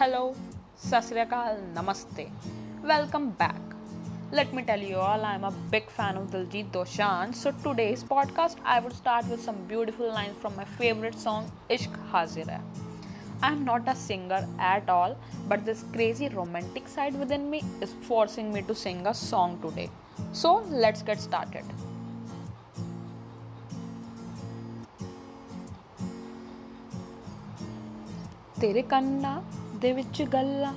Hello, Sasriyakal, Namaste. Welcome back. Let me tell you all, I'm a big fan of Diljit Doshan. So today's podcast, I would start with some beautiful lines from my favorite song, Ishq Hazir Hai. I'm not a singer at all, but this crazy romantic side within me is forcing me to sing a song today. So let's get started. ਤੇਰੇ ਕੰਨਾਂ ਦੇ ਵਿੱਚ ਗੱਲਾਂ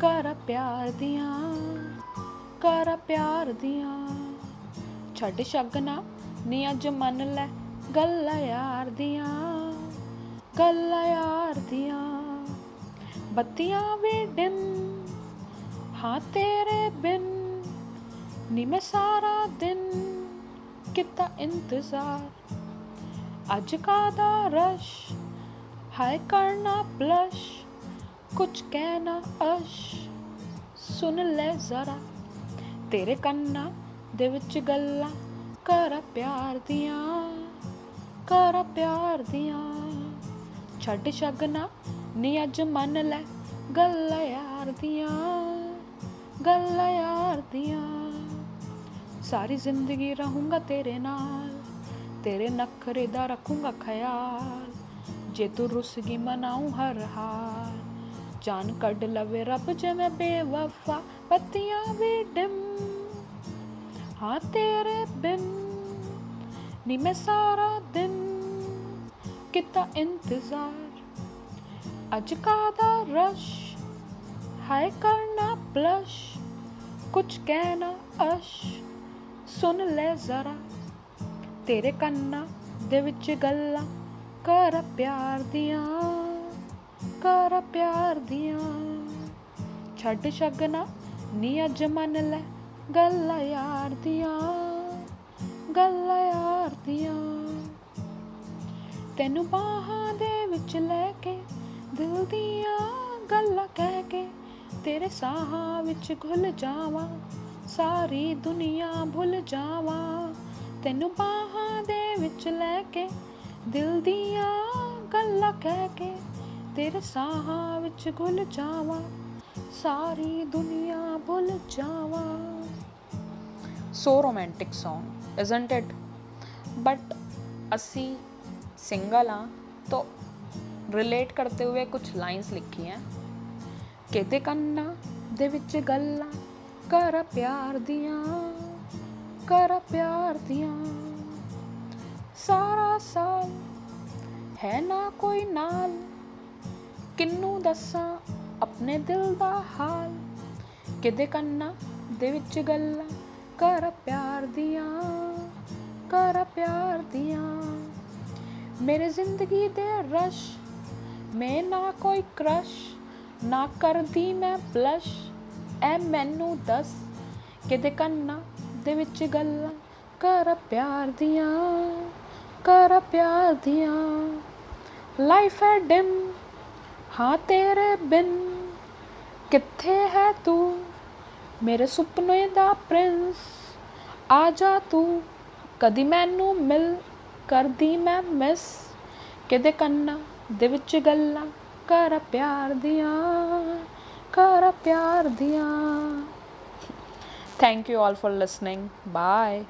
ਕਰ ਪਿਆਰ ਦੀਆਂ, ਕਰ ਪਿਆਰ ਦੀਆਂ। ਛੱਡ ਸ਼ਗਨਾ ਨੀ ਅੱਜ ਮੰਨ ਲੈ ਗੱਲਾਂ ਯਾਰ ਦੀਆਂ, ਗੱਲਾਂ ਯਾਰ ਦੀਆਂ। ਬੱਤੀਆਂ ਵੀ ਡਿਮ ਹਾਂ ਤੇਰੇ ਬਿਨ, ਨੀ ਮੈਂ ਸਾਰਾ ਦਿਨ ਕਿਤਾ ਇੰਤਜ਼ਾਰ। ਅੱਜ ਕਾ ਦਾ ਰਸ਼ ਹਾਇ ਕਰਨਾ ਬਲਸ਼ ਕੁਝ ਕਹਿਣਾ, ਅਸ਼, ਸੁਣ ਲੈ ਜ਼ਰਾ। ਤੇਰੇ ਕੰਨਾਂ ਦੇ ਵਿੱਚ ਗੱਲਾਂ, ਕਰ ਪਿਆਰ ਦੀਆਂ, ਕਰ ਪਿਆਰ ਦੀਆਂ। ਛੱਡ ਸ਼ਗਨਾ, ਨੀ ਅੱਜ ਮੰਨ ਲੈ ਗੱਲਾਂ ਯਾਰ ਦੀਆਂ, ਗੱਲਾਂ ਯਾਰ ਦੀਆਂ। ਸਾਰੀ ਜ਼ਿੰਦਗੀ ਰਹੂੰਗਾ ਤੇਰੇ ਨਾਲ, ਤੇਰੇ ਨਖਰੇ ਦਾ ਰੱਖੂੰਗਾ ਖਿਆਲ। ਜੇ ਤੂੰ ਰੁੱਸ ਗਈ ਮਨਾਉ ਹਰ ਹਾਲ ਜਾਨ ਕੱਢ ਲਵੇ ਰੱਬ ਜਿਵੇਂ ਬੇਵਫਾ, ਪੱਤੀਆਂ ਵੀ ਡਿਮ। ਹਾਂ ਤੇਰੇ ਬਿਨ ਨੀ ਮੈਂ ਸਾਰਾ ਦਿਨ ਕੀਤਾ ਇੰਤਜ਼ਾਰ। ਅੱਜ ਕਾਦਾ ਰਸ਼? ਹਾਏ ਕਰਨਾ ਬਲਸ਼। ਕੁਝ ਕਹਿਣਾ ਅਸ਼। ਸੁਣ ਲੈ ਜ਼ਰਾ। ਤੇਰੇ ਕੰਨਾਂ ਦੇ ਵਿੱਚ ਗੱਲਾਂ ਕਰ ਪਿਆਰ ਦੀਆਂ। ਕਰ ਪਿਆਰ ਦੀਆਂ। ਛੱਡ ਸ਼ਗਨਾ, ਨੀ ਅੱਜ ਮੰਨ ਲੈ ਗੱਲਾਂ ਯਾਰ ਦੀਆਂ। ਗੱਲਾਂ ਯਾਰ ਦੀਆਂ। ਤੈਨੂੰ ਬਾਹਾਂ ਦੇ ਵਿੱਚ ਲੈ ਕੇ, ਦਿਲ ਦੀਆਂ ਗੱਲਾਂ ਕਹਿ ਕੇ, ਤੇਰੇ ਸਾਹਾਂ ਵਿੱਚ ਘੁਲ ਜਾਵਾਂ, ਸਾਰੀ ਦੁਨੀਆ ਭੁੱਲ ਜਾਵਾਂ। ਤੈਨੂੰ ਬਾਹਾਂ ਦੇ ਵਿੱਚ ਲੈ ਕੇ, ਦਿਲ ਦੀਆਂ ਗੱਲਾਂ ਕਹਿ ਕੇ ਤੇਰੇ ਸਾਹਾਂ ਵਿੱਚ ਘੁਲ ਜਾਵਾਂ, ਸਾਰੀ ਦੁਨੀਆ ਭੁੱਲ ਜਾਵਾਂ। So romantic Song, isn't it? But ਅਸੀਂ ਸਿੰਗਲ ਆ ਤਾਂ ਰਿਲੇਟ ਕਰਤੇ ਹੋਏ ਕੁਝ ਲਾਈਨਸ ਲਿਖੀਆਂ। ਕਿਤੇ ਕੰਨਾ ਦੇ ਵਿੱਚ ਗੱਲਾਂ ਕਰ ਪਿਆਰ ਦੀਆਂ ਕਰ ਪਿਆਰ ਦੀਆਂ। ਸਾਰਾ ਸਾਲ ਹੈ ਨਾ ਕੋਈ ਨਾਲ ਕਿੰਨੂੰ ਦੱਸਾਂ? ਆਪਣੇ ਦਿਲ ਦਾ ਹਾਲ। ਕਿਦੇ ਕੰਨਾਂ ਦੇ ਵਿੱਚ ਗੱਲਾਂ? ਕਰ ਪਿਆਰ ਦੀਆਂ ਕਰ ਪਿਆਰ ਦੀਆਂ। ਮੇਰੇ ਜ਼ਿੰਦਗੀ ਦੇ ਰਸ਼, ਮੈਂ ਨਾ ਕੋਈ ਕ੍ਰਸ਼ ਨਾ ਕਰਦੀ ਮੈਂ ਬਲਸ਼ ਐ ਮੈਨੂੰ ਦੱਸ ਕਿਦੇ ਕੰਨਾਂ ਦੇ ਵਿੱਚ ਗੱਲਾਂ? ਕਰ ਪਿਆਰ ਦੀਆਂ ਕਰ ਪਿਆਰ ਦੀਆਂ। ਲਾਈਫ ਹੈ ਡਿਮ ਹਾਂ ਤੇਰੇ ਬਿਨ ਕਿੱਥੇ ਹੈ ਤੂੰ? ਮੇਰੇ ਸੁਪਨੇ ਦਾ ਪ੍ਰਿੰਸ ਆ ਜਾ ਤੂੰ। ਕਦੀ ਮੈਨੂੰ ਮਿਲ, ਕਰਦੀ ਮੈਂ ਮਿਸ। ਕਿਦੇ ਕੰਨਾਂ ਦੇ ਵਿੱਚ ਗੱਲਾਂ? ਕਰ ਪਿਆਰ ਦੀਆਂ, ਕਰ ਪਿਆਰ ਦੀਆਂ। Thank you all for listening bye